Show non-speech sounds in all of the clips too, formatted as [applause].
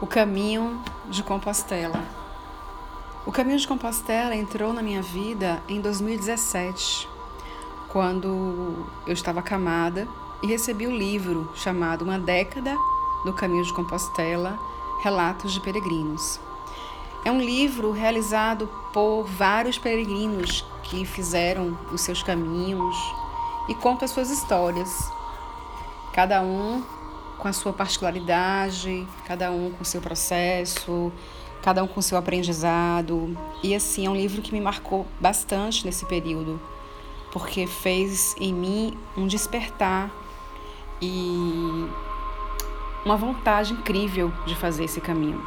O caminho de Compostela. O caminho de Compostela entrou na minha vida em 2017, quando eu estava acamada e recebi o um livro chamado Uma Década no Caminho de Compostela Relatos de Peregrinos. É um livro realizado por vários peregrinos que fizeram os seus caminhos e conta as suas histórias. Cada um com a sua particularidade, cada um com o seu processo, cada um com o seu aprendizado. E assim, é um livro que me marcou bastante nesse período, porque fez em mim um despertar e uma vontade incrível de fazer esse caminho.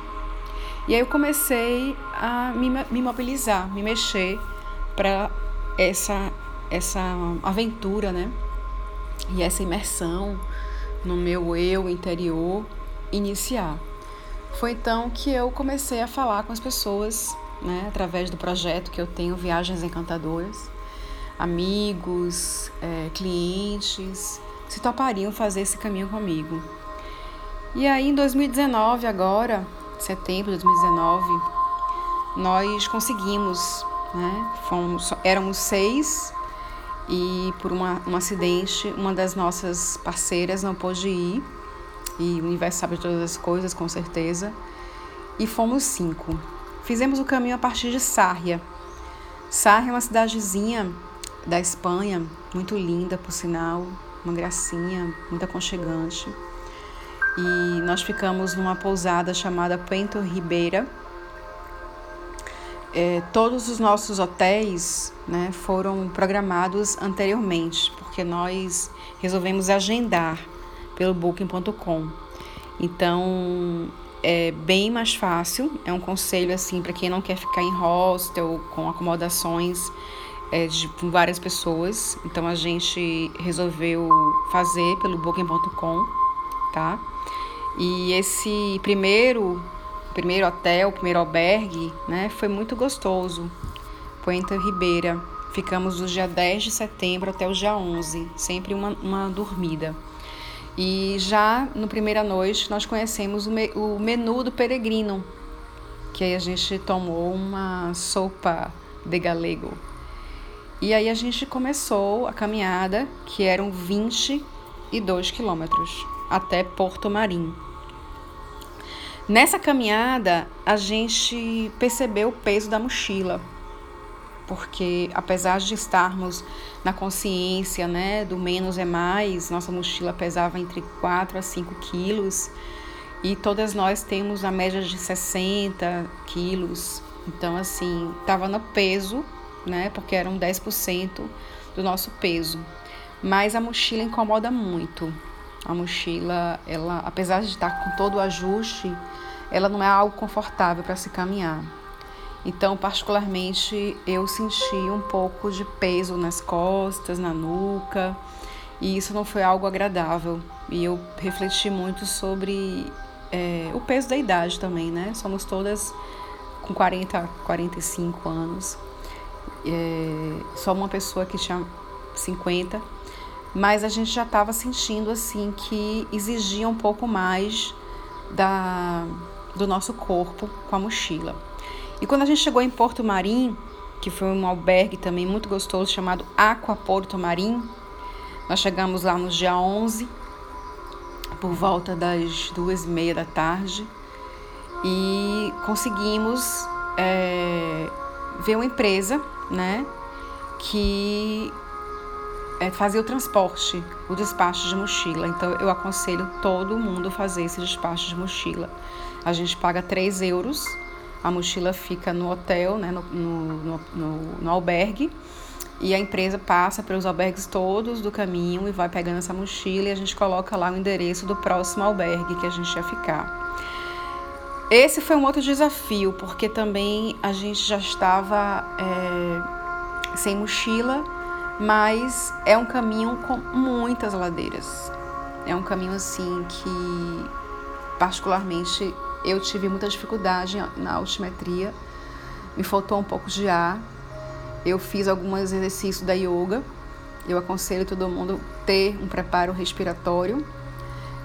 E aí eu comecei a me, me mobilizar, me mexer para essa essa aventura, né? E essa imersão no meu eu interior iniciar. Foi então que eu comecei a falar com as pessoas, né, através do projeto que eu tenho, Viagens Encantadoras, amigos, é, clientes, se topariam fazer esse caminho comigo. E aí, em 2019, agora, setembro de 2019, nós conseguimos, né? Fomos, éramos seis e por uma, um acidente, uma das nossas parceiras não pôde ir, e o universo sabe todas as coisas, com certeza, e fomos cinco. Fizemos o caminho a partir de Sarria. Sarria é uma cidadezinha da Espanha, muito linda, por sinal, uma gracinha, muito aconchegante. E nós ficamos numa pousada chamada Puento Ribeira, é, todos os nossos hotéis né, foram programados anteriormente, porque nós resolvemos agendar pelo booking.com. Então é bem mais fácil, é um conselho assim para quem não quer ficar em hostel com acomodações é, de com várias pessoas. Então a gente resolveu fazer pelo booking.com, tá? E esse primeiro primeiro hotel, primeiro albergue, né, foi muito gostoso. Puente Ribeira. Ficamos do dia 10 de setembro até o dia 11, sempre uma, uma dormida. E já no primeira noite nós conhecemos o, me, o menu do peregrino, que aí a gente tomou uma sopa de galego. E aí a gente começou a caminhada, que eram 22 quilômetros, até Porto Marim. Nessa caminhada, a gente percebeu o peso da mochila, porque apesar de estarmos na consciência né, do menos é mais, nossa mochila pesava entre 4 a 5 quilos e todas nós temos a média de 60 quilos. Então, assim, estava no peso, né, porque eram 10% do nosso peso. Mas a mochila incomoda muito. A mochila, ela, apesar de estar com todo o ajuste, ela não é algo confortável para se caminhar. Então, particularmente, eu senti um pouco de peso nas costas, na nuca, e isso não foi algo agradável. E eu refleti muito sobre é, o peso da idade também, né? Somos todas com 40, 45 anos. É, só uma pessoa que tinha 50 mas a gente já estava sentindo assim que exigia um pouco mais da, do nosso corpo com a mochila. E quando a gente chegou em Porto Marim, que foi um albergue também muito gostoso chamado Aqua Porto Marim, nós chegamos lá no dia 11, por volta das duas e meia da tarde, e conseguimos é, ver uma empresa, né, que é, fazer o transporte, o despacho de mochila. Então eu aconselho todo mundo a fazer esse despacho de mochila. A gente paga 3 euros, a mochila fica no hotel, né, no, no, no, no albergue, e a empresa passa pelos albergues todos do caminho e vai pegando essa mochila e a gente coloca lá o endereço do próximo albergue que a gente ia ficar. Esse foi um outro desafio, porque também a gente já estava é, sem mochila mas é um caminho com muitas ladeiras. É um caminho assim que, particularmente, eu tive muita dificuldade na altimetria, me faltou um pouco de ar. Eu fiz alguns exercícios da yoga. Eu aconselho todo mundo ter um preparo respiratório.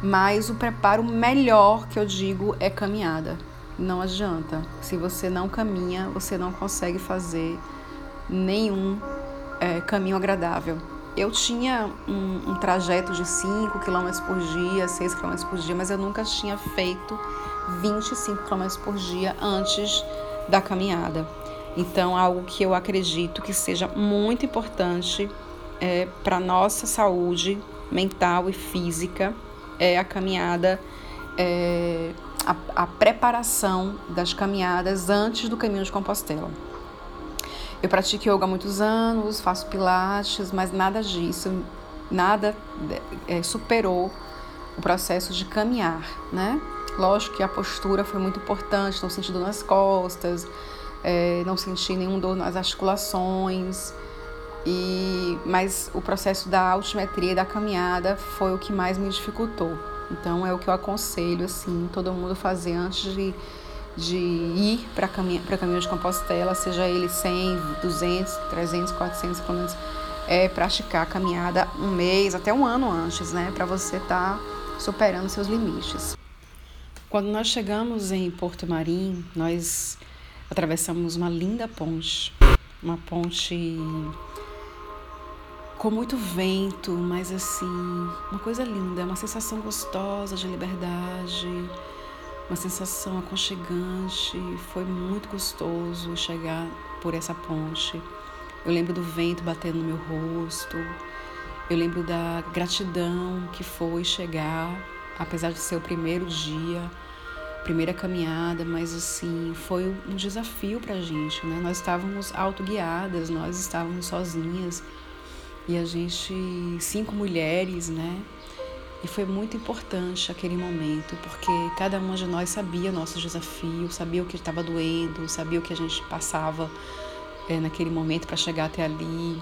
Mas o preparo melhor que eu digo é caminhada. Não adianta. Se você não caminha, você não consegue fazer nenhum é, caminho agradável. Eu tinha um, um trajeto de 5 km por dia, 6 km por dia, mas eu nunca tinha feito 25 km por dia antes da caminhada. Então, algo que eu acredito que seja muito importante é, para nossa saúde mental e física é a caminhada, é, a, a preparação das caminhadas antes do caminho de Compostela. Eu pratico yoga há muitos anos, faço pilates, mas nada disso, nada é, superou o processo de caminhar, né? Lógico que a postura foi muito importante, não senti dor nas costas, é, não senti nenhum dor nas articulações, e mas o processo da altimetria e da caminhada foi o que mais me dificultou. Então é o que eu aconselho assim todo mundo fazer antes de de ir para caminho, caminho de Compostela, seja ele 100, 200, 300, 400 quilômetros, é praticar a caminhada um mês, até um ano antes, né, para você estar tá superando seus limites. Quando nós chegamos em Porto Marim, nós atravessamos uma linda ponte, uma ponte com muito vento, mas assim, uma coisa linda, uma sensação gostosa de liberdade, uma sensação aconchegante. Foi muito gostoso chegar por essa ponte. Eu lembro do vento batendo no meu rosto. Eu lembro da gratidão que foi chegar, apesar de ser o primeiro dia, primeira caminhada, mas assim, foi um desafio pra gente, né? Nós estávamos autoguiadas, nós estávamos sozinhas. E a gente, cinco mulheres, né? E foi muito importante aquele momento, porque cada uma de nós sabia nossos desafios, sabia o que estava doendo, sabia o que a gente passava é, naquele momento para chegar até ali.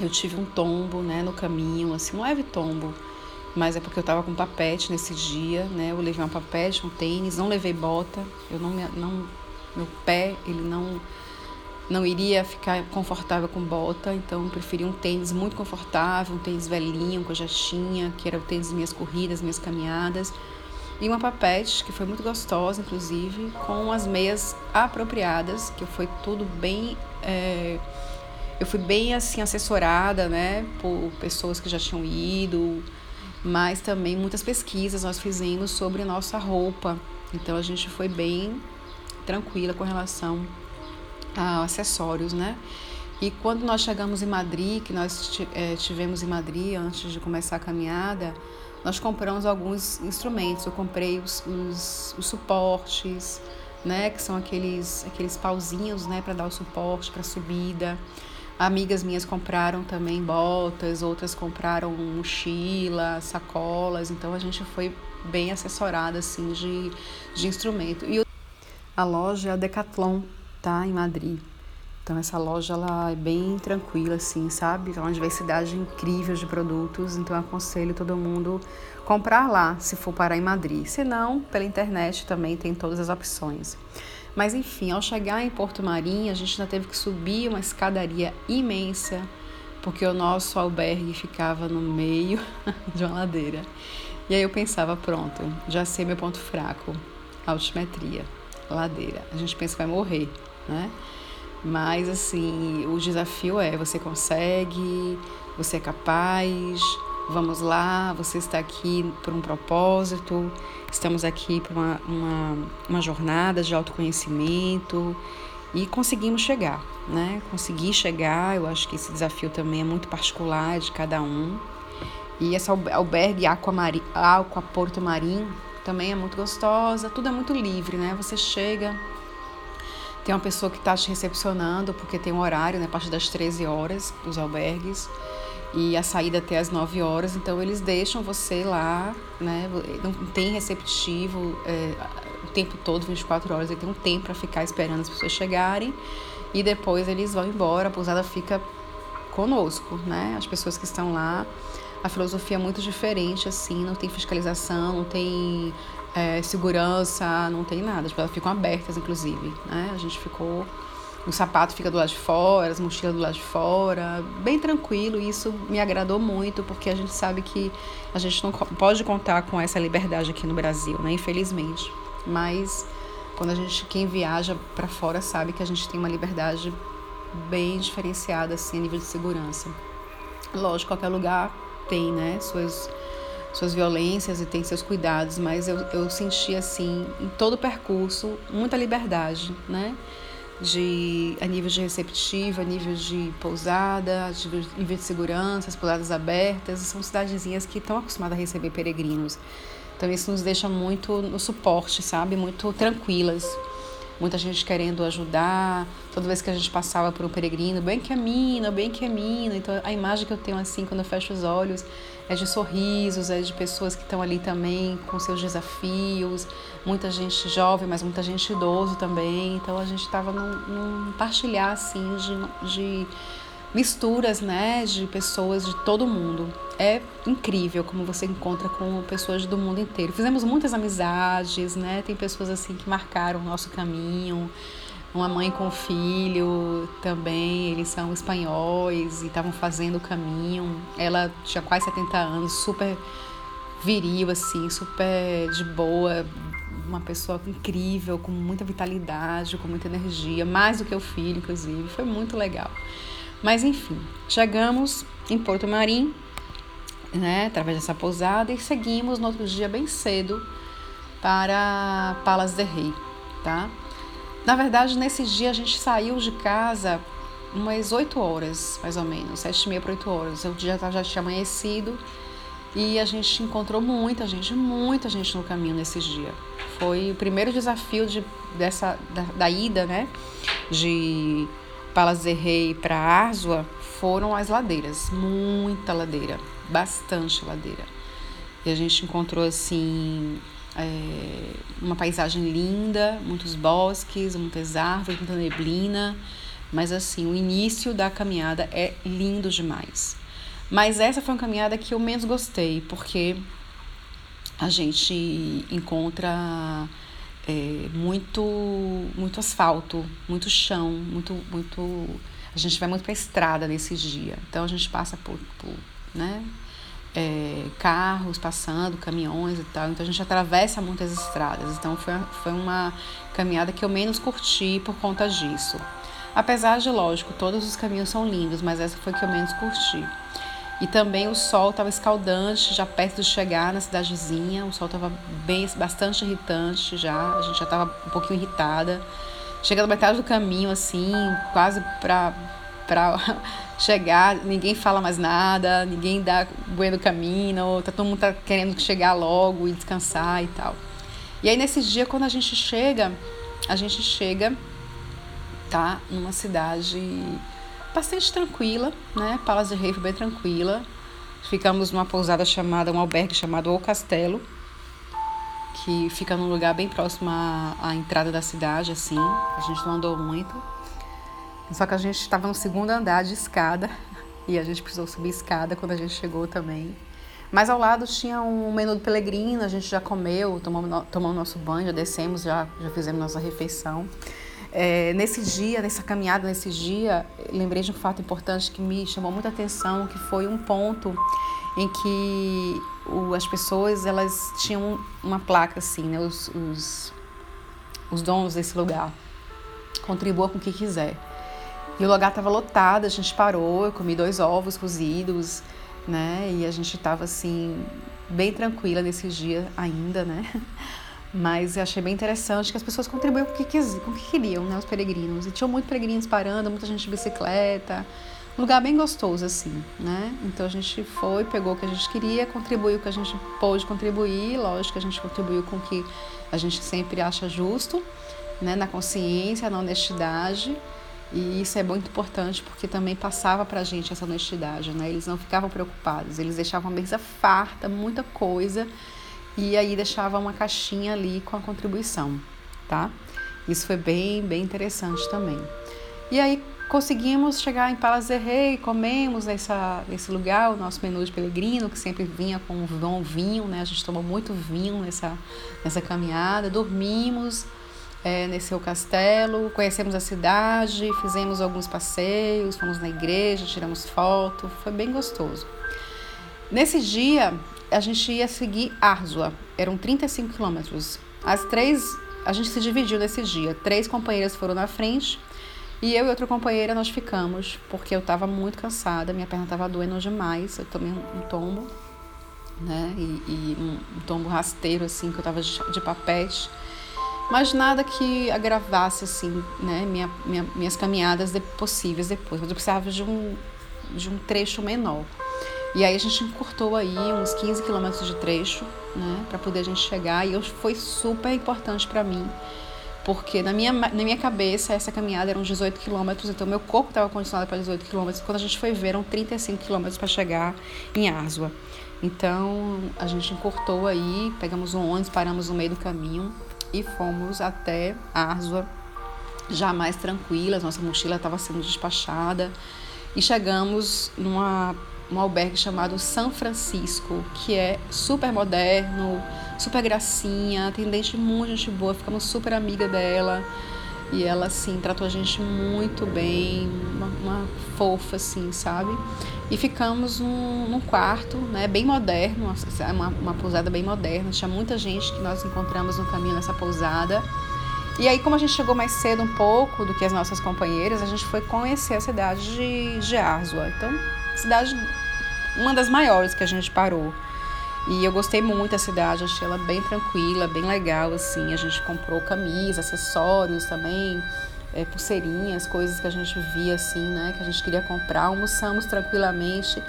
Eu tive um tombo né, no caminho, assim, um leve tombo, mas é porque eu estava com papete nesse dia, né? Eu levei um papete, um tênis, não levei bota, eu não, não meu pé, ele não não iria ficar confortável com bota, então preferi um tênis muito confortável, um tênis velhinho que eu já tinha, que era o tênis das minhas corridas, minhas caminhadas, e uma papete que foi muito gostosa, inclusive, com as meias apropriadas, que foi tudo bem. É, eu fui bem assim assessorada, né, por pessoas que já tinham ido, mas também muitas pesquisas nós fizemos sobre nossa roupa, então a gente foi bem tranquila com relação a acessórios, né? E quando nós chegamos em Madrid, que nós é, tivemos em Madrid antes de começar a caminhada, nós compramos alguns instrumentos. Eu comprei os, os, os suportes, né, que são aqueles aqueles pauzinhos, né, para dar o suporte para subida. Amigas minhas compraram também botas, outras compraram mochila, sacolas. Então a gente foi bem assessorada assim de, de instrumento. E a loja é a Decathlon, tá? Em Madrid. Então essa loja ela é bem tranquila, assim, sabe? É uma diversidade incrível de produtos. Então eu aconselho todo mundo comprar lá, se for parar em Madrid. Se não, pela internet também tem todas as opções. Mas enfim, ao chegar em Porto Marim, a gente ainda teve que subir uma escadaria imensa, porque o nosso albergue ficava no meio [laughs] de uma ladeira. E aí eu pensava, pronto, já sei meu ponto fraco, altimetria, ladeira. A gente pensa que vai morrer né? Mas assim, o desafio é: você consegue, você é capaz, vamos lá, você está aqui por um propósito, estamos aqui por uma, uma, uma jornada de autoconhecimento e conseguimos chegar, né? Consegui chegar, eu acho que esse desafio também é muito particular de cada um. E essa albergue Aqua, Mari, Aqua Porto Marim também é muito gostosa, tudo é muito livre, né? Você chega, tem uma pessoa que está te recepcionando, porque tem um horário, né, a partir das 13 horas, dos albergues, e a saída até as 9 horas, então eles deixam você lá, né, não tem receptivo é, o tempo todo, 24 horas, ele tem um tempo para ficar esperando as pessoas chegarem, e depois eles vão embora, a pousada fica conosco, né, as pessoas que estão lá, a filosofia é muito diferente, assim, não tem fiscalização, não tem é, segurança, não tem nada. Tipo, elas ficam abertas, inclusive. Né? A gente ficou o sapato fica do lado de fora, as mochilas do lado de fora, bem tranquilo. E isso me agradou muito, porque a gente sabe que a gente não pode contar com essa liberdade aqui no Brasil, né? Infelizmente. Mas quando a gente, quem viaja para fora, sabe que a gente tem uma liberdade bem diferenciada, assim, a nível de segurança. Lógico, qualquer lugar tem, né, suas suas violências e tem seus cuidados, mas eu, eu senti assim em todo o percurso muita liberdade, né? de, a nível de receptivo, a nível de pousada, a nível de segurança, as pousadas abertas. São cidadezinhas que estão acostumadas a receber peregrinos. Então isso nos deixa muito no suporte, sabe? Muito tranquilas muita gente querendo ajudar. Toda vez que a gente passava por um peregrino, bem que é mina, bem que é mina. Então a imagem que eu tenho assim quando eu fecho os olhos é de sorrisos, é de pessoas que estão ali também com seus desafios. Muita gente jovem, mas muita gente idoso também. Então a gente estava num, num partilhar assim de, de misturas, né, de pessoas de todo mundo. É incrível como você encontra com pessoas do mundo inteiro. Fizemos muitas amizades, né? Tem pessoas assim que marcaram o nosso caminho. Uma mãe com um filho também, eles são espanhóis e estavam fazendo o caminho. Ela tinha quase 70 anos, super viril assim, super de boa, uma pessoa incrível, com muita vitalidade, com muita energia, mais do que o filho, inclusive. Foi muito legal. Mas enfim, chegamos em Porto Marim, né, através dessa pousada, e seguimos no outro dia bem cedo para Palas de Rei, tá? Na verdade, nesse dia a gente saiu de casa umas 8 horas, mais ou menos, 7 e meia para 8 horas. O dia já tinha amanhecido e a gente encontrou muita gente, muita gente no caminho nesse dia. Foi o primeiro desafio de, dessa, da, da ida, né, de Palazerrei para Arzua foram as ladeiras, muita ladeira, bastante ladeira. E a gente encontrou assim é, uma paisagem linda, muitos bosques, muitas árvores, muita neblina, mas assim o início da caminhada é lindo demais. Mas essa foi uma caminhada que eu menos gostei, porque a gente encontra é, muito muito asfalto, muito chão, muito muito a gente vai muito para a estrada nesses dias. Então a gente passa por, por né, é, carros passando, caminhões e tal. Então a gente atravessa muitas estradas. Então foi, foi uma caminhada que eu menos curti por conta disso. Apesar de, lógico, todos os caminhos são lindos, mas essa foi que eu menos curti. E também o sol estava escaldante, já perto de chegar na cidadezinha. O sol estava bem, bastante irritante já. A gente já estava um pouquinho irritada. Chega na metade do caminho, assim, quase para para [laughs] chegar, ninguém fala mais nada, ninguém dá bueno caminho, tá todo mundo tá querendo chegar logo e descansar e tal. E aí nesse dia quando a gente chega, a gente chega tá numa cidade bastante tranquila, né? Palas de Rei foi bem tranquila. Ficamos numa pousada chamada, um albergue chamado O Castelo, que fica num lugar bem próximo à, à entrada da cidade, assim. A gente não andou muito. Só que a gente estava no segundo andar de escada [laughs] e a gente precisou subir escada quando a gente chegou também. Mas ao lado tinha um menu do Pelegrino, a gente já comeu, tomamos, tomamos nosso banho, já descemos, já, já fizemos nossa refeição. É, nesse dia, nessa caminhada nesse dia, lembrei de um fato importante que me chamou muita atenção, que foi um ponto em que o, as pessoas elas tinham uma placa assim, né, os, os, os donos desse lugar, contribua com o que quiser. E o lugar estava lotado, a gente parou, eu comi dois ovos cozidos, né, e a gente estava assim bem tranquila nesse dia ainda, né. Mas eu achei bem interessante que as pessoas contribuíam com o que, com o que queriam, né? Os peregrinos. E tinham muitos peregrinos parando, muita gente de bicicleta. Um lugar bem gostoso, assim, né? Então a gente foi, pegou o que a gente queria, contribuiu o que a gente pôde contribuir. Lógico que a gente contribuiu com o que a gente sempre acha justo, né? Na consciência, na honestidade. E isso é muito importante porque também passava para a gente essa honestidade, né? Eles não ficavam preocupados, eles deixavam a mesa farta, muita coisa e aí deixava uma caixinha ali com a contribuição, tá? Isso foi bem, bem interessante também. E aí conseguimos chegar em Palazerrei, comemos nessa, nesse lugar o nosso menu de pelegrino, que sempre vinha com um bom vinho, né? A gente tomou muito vinho nessa, nessa caminhada, dormimos é, nesse castelo, conhecemos a cidade, fizemos alguns passeios, fomos na igreja, tiramos foto, foi bem gostoso. Nesse dia, a gente ia seguir Arzua, eram 35 quilômetros. As três, a gente se dividiu nesse dia, três companheiras foram na frente e eu e outra companheira nós ficamos, porque eu estava muito cansada, minha perna estava doendo demais, eu tomei um tombo, né, e, e um, um, tombo rasteiro, assim, que eu estava de, de papete mas nada que agravasse assim, né, minha, minha, minhas caminhadas de, possíveis depois. Mas eu precisava de um, de um trecho menor. E aí a gente encurtou aí uns 15 quilômetros de trecho, né, para poder a gente chegar. E foi super importante para mim, porque na minha, na minha cabeça essa caminhada eram 18 quilômetros, então meu corpo estava condicionado para 18 quilômetros. Quando a gente foi ver, eram 35 quilômetros para chegar em Arzua. Então a gente encurtou aí, pegamos um ônibus, paramos no meio do caminho e fomos até Arzua, já mais tranquilas. Nossa mochila estava sendo despachada e chegamos numa um albergue chamado São Francisco, que é super moderno, super gracinha, atendente muito gente boa, ficamos super amiga dela. E ela, assim, tratou a gente muito bem, uma, uma fofa, assim, sabe? E ficamos num, num, quarto, né, bem moderno, uma, uma pousada bem moderna. Tinha muita gente que nós encontramos no caminho nessa pousada. E aí, como a gente chegou mais cedo um pouco do que as nossas companheiras, a gente foi conhecer a cidade de, de Arzua. Então, cidade, uma das maiores que a gente parou. E eu gostei muito da cidade, achei ela bem tranquila, bem legal, assim. A gente comprou camisa, acessórios também, é, pulseirinhas, coisas que a gente via, assim, né? Que a gente queria comprar. Almoçamos tranquilamente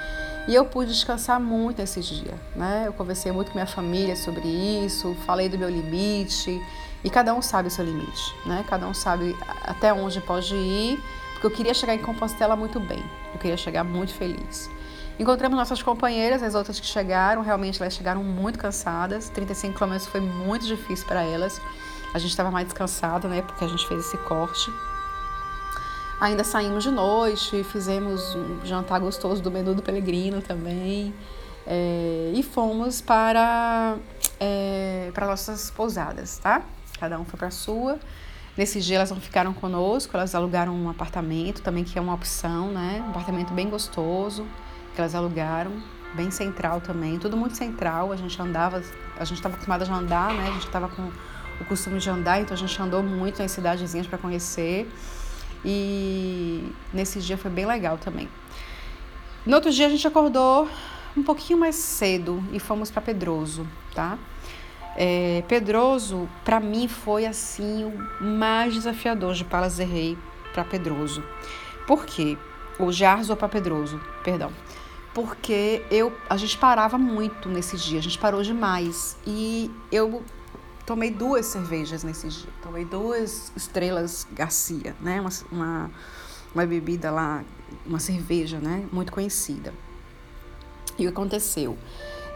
e eu pude descansar muito nesse dia, né? Eu conversei muito com minha família sobre isso, falei do meu limite. E cada um sabe o seu limite, né? Cada um sabe até onde pode ir, porque eu queria chegar em Compostela muito bem. Eu queria chegar muito feliz. Encontramos nossas companheiras, as outras que chegaram, realmente elas chegaram muito cansadas. 35 quilômetros foi muito difícil para elas. A gente estava mais descansada, né, porque a gente fez esse corte. Ainda saímos de noite, fizemos um jantar gostoso do menu do Pelegrino também. É, e fomos para, é, para nossas pousadas, tá? Cada um foi para a sua. Nesse dia elas não ficaram conosco, elas alugaram um apartamento também, que é uma opção, né? Um apartamento bem gostoso que elas alugaram, bem central também, tudo muito central. A gente andava, a gente estava acostumada a andar, né? A gente estava com o costume de andar, então a gente andou muito nas cidadezinhas para conhecer. E nesse dia foi bem legal também. No outro dia a gente acordou um pouquinho mais cedo e fomos para Pedroso, tá? É, Pedroso, para mim, foi assim o mais desafiador de Palas de Rei para Pedroso. Por quê? O Jarzo para Pedroso, perdão porque eu a gente parava muito nesse dia, a gente parou demais e eu tomei duas cervejas nesse dia, tomei duas estrelas Garcia, né, uma, uma, uma bebida lá, uma cerveja, né, muito conhecida. E o que aconteceu?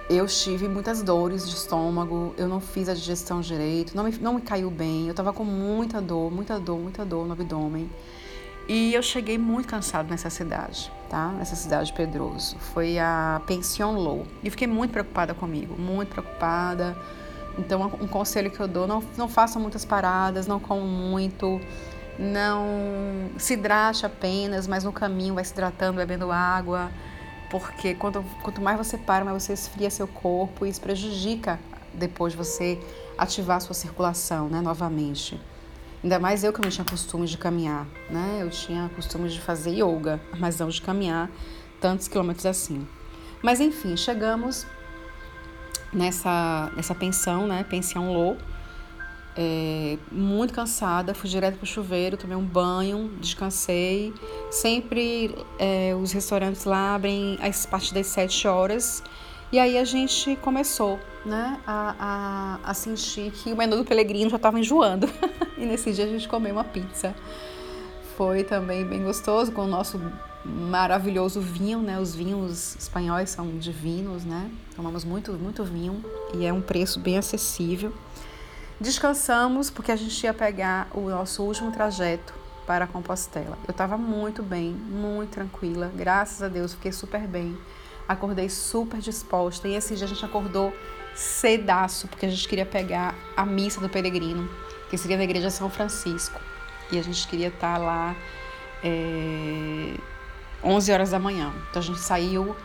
Eu tive muitas dores de estômago, eu não fiz a digestão direito, não me, não me caiu bem, eu tava com muita dor, muita dor, muita dor no abdômen. E eu cheguei muito cansado nessa cidade, tá? Nessa cidade de Pedroso. Foi a Pension Low. E fiquei muito preocupada comigo, muito preocupada. Então, um conselho que eu dou, não, não façam muitas paradas, não comam muito, não se hidrate apenas, mas no caminho vai se hidratando, bebendo água, porque quanto, quanto mais você para, mais você esfria seu corpo e isso prejudica depois você ativar a sua circulação, né, novamente. Ainda mais eu que não tinha costume de caminhar, né? Eu tinha costume de fazer yoga, mas não de caminhar tantos quilômetros assim. Mas enfim, chegamos nessa, nessa pensão, né? Pensão Low. É, muito cansada, fui direto pro chuveiro, tomei um banho, descansei. Sempre é, os restaurantes lá abrem a partir das 7 horas. E aí a gente começou né, a, a, a sentir que o menu do Pelegrino já estava enjoando. [laughs] e nesse dia a gente comeu uma pizza. Foi também bem gostoso com o nosso maravilhoso vinho, né? Os vinhos espanhóis são divinos, né? Tomamos muito, muito vinho e é um preço bem acessível. Descansamos porque a gente ia pegar o nosso último trajeto para Compostela. Eu estava muito bem, muito tranquila, graças a Deus, fiquei super bem. Acordei super disposta e esse dia a gente acordou cedaço, porque a gente queria pegar a missa do peregrino, que seria na igreja São Francisco. E a gente queria estar lá é, 11 horas da manhã. Então a gente saiu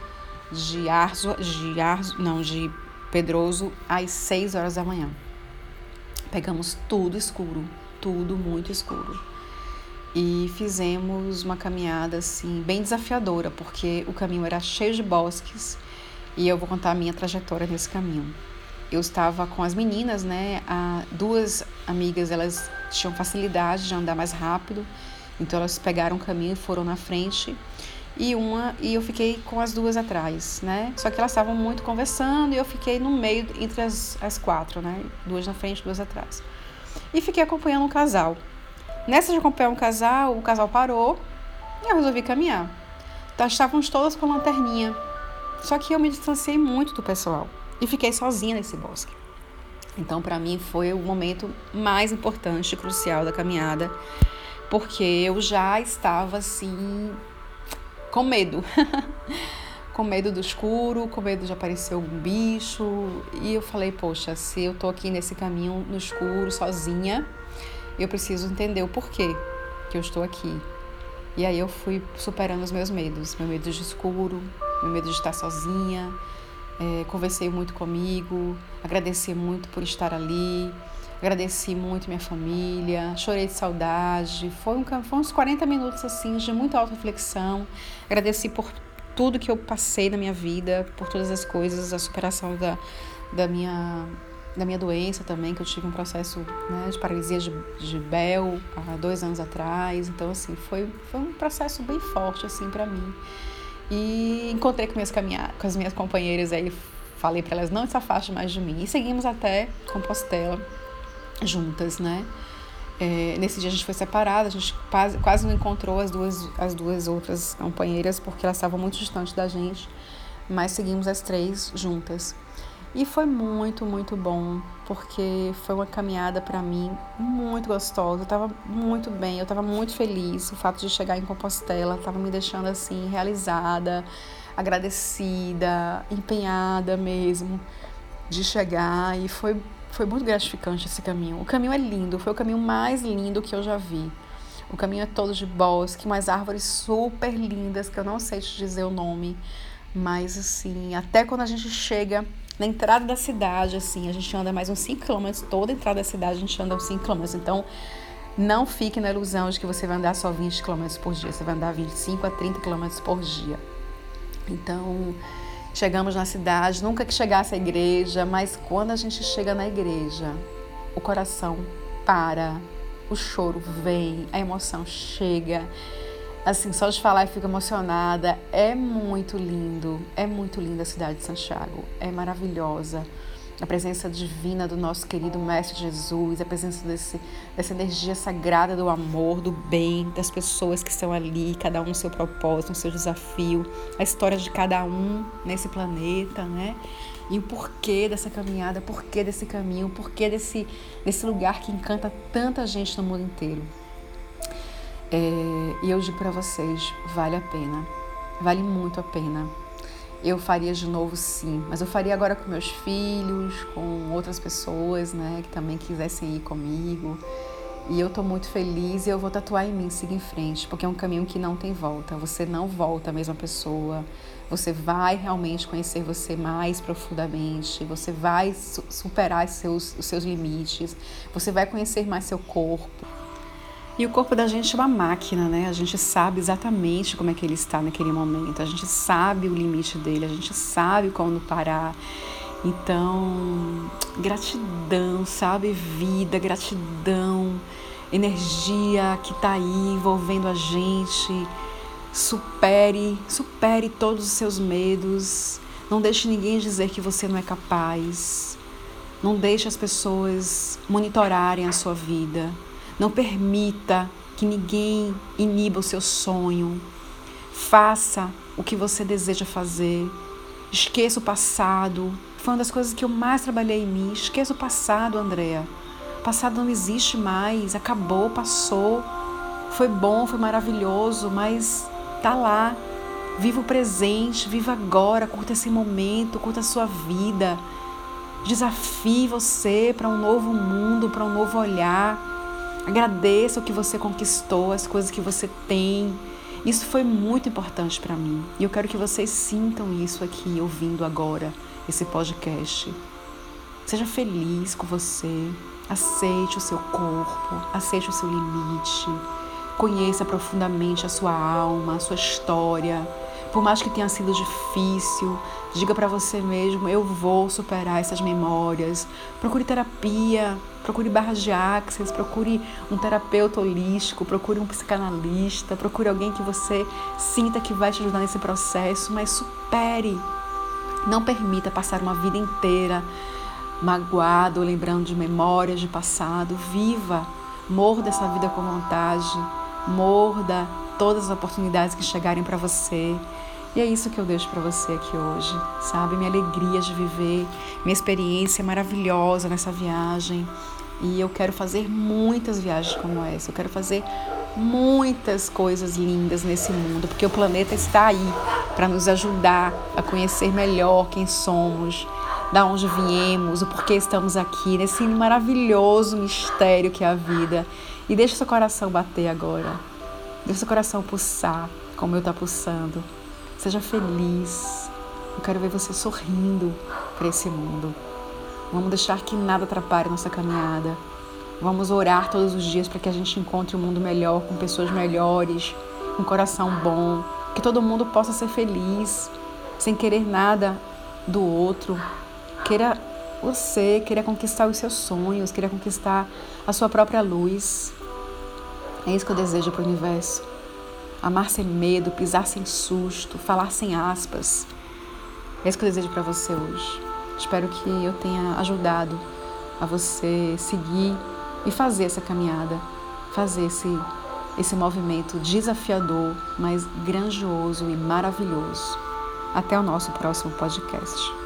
de Arzo, de Arzo, não, de Pedroso às 6 horas da manhã. Pegamos tudo escuro, tudo muito escuro. E fizemos uma caminhada assim bem desafiadora, porque o caminho era cheio de bosques e eu vou contar a minha trajetória nesse caminho. Eu estava com as meninas, né? A, duas amigas, elas tinham facilidade de andar mais rápido, então elas pegaram o caminho e foram na frente e uma e eu fiquei com as duas atrás, né? Só que elas estavam muito conversando e eu fiquei no meio entre as, as quatro, né? Duas na frente, duas atrás. E fiquei acompanhando um casal. Nessa de acompanhar um casal, o casal parou e eu resolvi caminhar. Então, estávamos todas com lanterninha. Só que eu me distanciei muito do pessoal e fiquei sozinha nesse bosque. Então, para mim, foi o momento mais importante crucial da caminhada, porque eu já estava assim com medo. [laughs] com medo do escuro, com medo de aparecer algum bicho. E eu falei, poxa, se eu tô aqui nesse caminho no escuro, sozinha, eu preciso entender o porquê que eu estou aqui. E aí eu fui superando os meus medos, meu medo de escuro, meu medo de estar sozinha. É, conversei muito comigo, agradeci muito por estar ali, Agradeci muito minha família, chorei de saudade. Foi, um, foi uns 40 minutos assim de muita auto-reflexão. Agradeci por tudo que eu passei na minha vida, por todas as coisas, a superação da, da, minha, da minha doença também, que eu tive um processo né, de paralisia de, de Bell há dois anos atrás. Então, assim, foi, foi um processo bem forte assim para mim. E encontrei com, minhas com as minhas companheiras aí, falei para elas não se afastem mais de mim. E seguimos até Compostela juntas, né? É, nesse dia a gente foi separada, a gente quase, quase não encontrou as duas, as duas outras companheiras porque elas estavam muito distantes da gente, mas seguimos as três juntas. E foi muito, muito bom, porque foi uma caminhada para mim muito gostosa. Eu estava muito bem, eu estava muito feliz. O fato de chegar em Compostela estava me deixando assim realizada, agradecida, empenhada mesmo de chegar e foi foi muito gratificante esse caminho. O caminho é lindo, foi o caminho mais lindo que eu já vi. O caminho é todo de bosque, umas árvores super lindas, que eu não sei te dizer o nome, mas assim, até quando a gente chega na entrada da cidade, assim, a gente anda mais uns 5 km, toda a entrada da cidade a gente anda uns 5 km. Então, não fique na ilusão de que você vai andar só 20 km por dia, você vai andar 25 a 30 km por dia. Então, Chegamos na cidade, nunca que chegasse à igreja, mas quando a gente chega na igreja, o coração para, o choro vem, a emoção chega. Assim, só de falar eu fico emocionada. É muito lindo, é muito linda a cidade de Santiago, é maravilhosa a presença divina do nosso querido Mestre Jesus, a presença desse, dessa energia sagrada do amor, do bem, das pessoas que estão ali, cada um no seu propósito, no seu desafio, a história de cada um nesse planeta, né? E o porquê dessa caminhada, o porquê desse caminho, o porquê desse, desse lugar que encanta tanta gente no mundo inteiro. É, e eu digo para vocês, vale a pena, vale muito a pena eu faria de novo sim, mas eu faria agora com meus filhos, com outras pessoas, né, que também quisessem ir comigo. E eu tô muito feliz e eu vou tatuar em mim, seguir em frente, porque é um caminho que não tem volta. Você não volta a mesma pessoa. Você vai realmente conhecer você mais profundamente. Você vai superar seus, os seus limites. Você vai conhecer mais seu corpo. E o corpo da gente é uma máquina, né? A gente sabe exatamente como é que ele está naquele momento, a gente sabe o limite dele, a gente sabe quando parar. Então, gratidão, sabe? Vida, gratidão, energia que está aí envolvendo a gente. Supere, supere todos os seus medos. Não deixe ninguém dizer que você não é capaz. Não deixe as pessoas monitorarem a sua vida. Não permita que ninguém iniba o seu sonho. Faça o que você deseja fazer. Esqueça o passado. Foi uma das coisas que eu mais trabalhei em mim. Esqueça o passado, Andréa. Passado não existe mais. Acabou, passou. Foi bom, foi maravilhoso, mas tá lá. Viva o presente, viva agora, curta esse momento, curta a sua vida. Desafie você para um novo mundo, para um novo olhar. Agradeça o que você conquistou, as coisas que você tem. Isso foi muito importante para mim. E eu quero que vocês sintam isso aqui, ouvindo agora esse podcast. Seja feliz com você. Aceite o seu corpo, aceite o seu limite. Conheça profundamente a sua alma, a sua história. Por mais que tenha sido difícil, diga para você mesmo: eu vou superar essas memórias. Procure terapia, procure barras de axis, procure um terapeuta holístico, procure um psicanalista, procure alguém que você sinta que vai te ajudar nesse processo, mas supere. Não permita passar uma vida inteira magoado, lembrando de memórias de passado. Viva, morda essa vida com vontade, morda todas as oportunidades que chegarem para você. E é isso que eu deixo para você aqui hoje, sabe? Minha alegria de viver, minha experiência maravilhosa nessa viagem. E eu quero fazer muitas viagens como essa. Eu quero fazer muitas coisas lindas nesse mundo, porque o planeta está aí para nos ajudar a conhecer melhor quem somos, da onde viemos, o porquê estamos aqui, nesse maravilhoso mistério que é a vida. E deixa seu coração bater agora. Deixa seu coração pulsar, como eu está pulsando. Seja feliz. Eu quero ver você sorrindo para esse mundo. Vamos deixar que nada atrapalhe nossa caminhada. Vamos orar todos os dias para que a gente encontre um mundo melhor, com pessoas melhores, um coração bom, que todo mundo possa ser feliz, sem querer nada do outro, queira você, queira conquistar os seus sonhos, queira conquistar a sua própria luz. É isso que eu desejo para o universo. Amar sem medo, pisar sem susto, falar sem aspas. É isso que eu desejo para você hoje. Espero que eu tenha ajudado a você seguir e fazer essa caminhada, fazer esse, esse movimento desafiador, mas grandioso e maravilhoso. Até o nosso próximo podcast.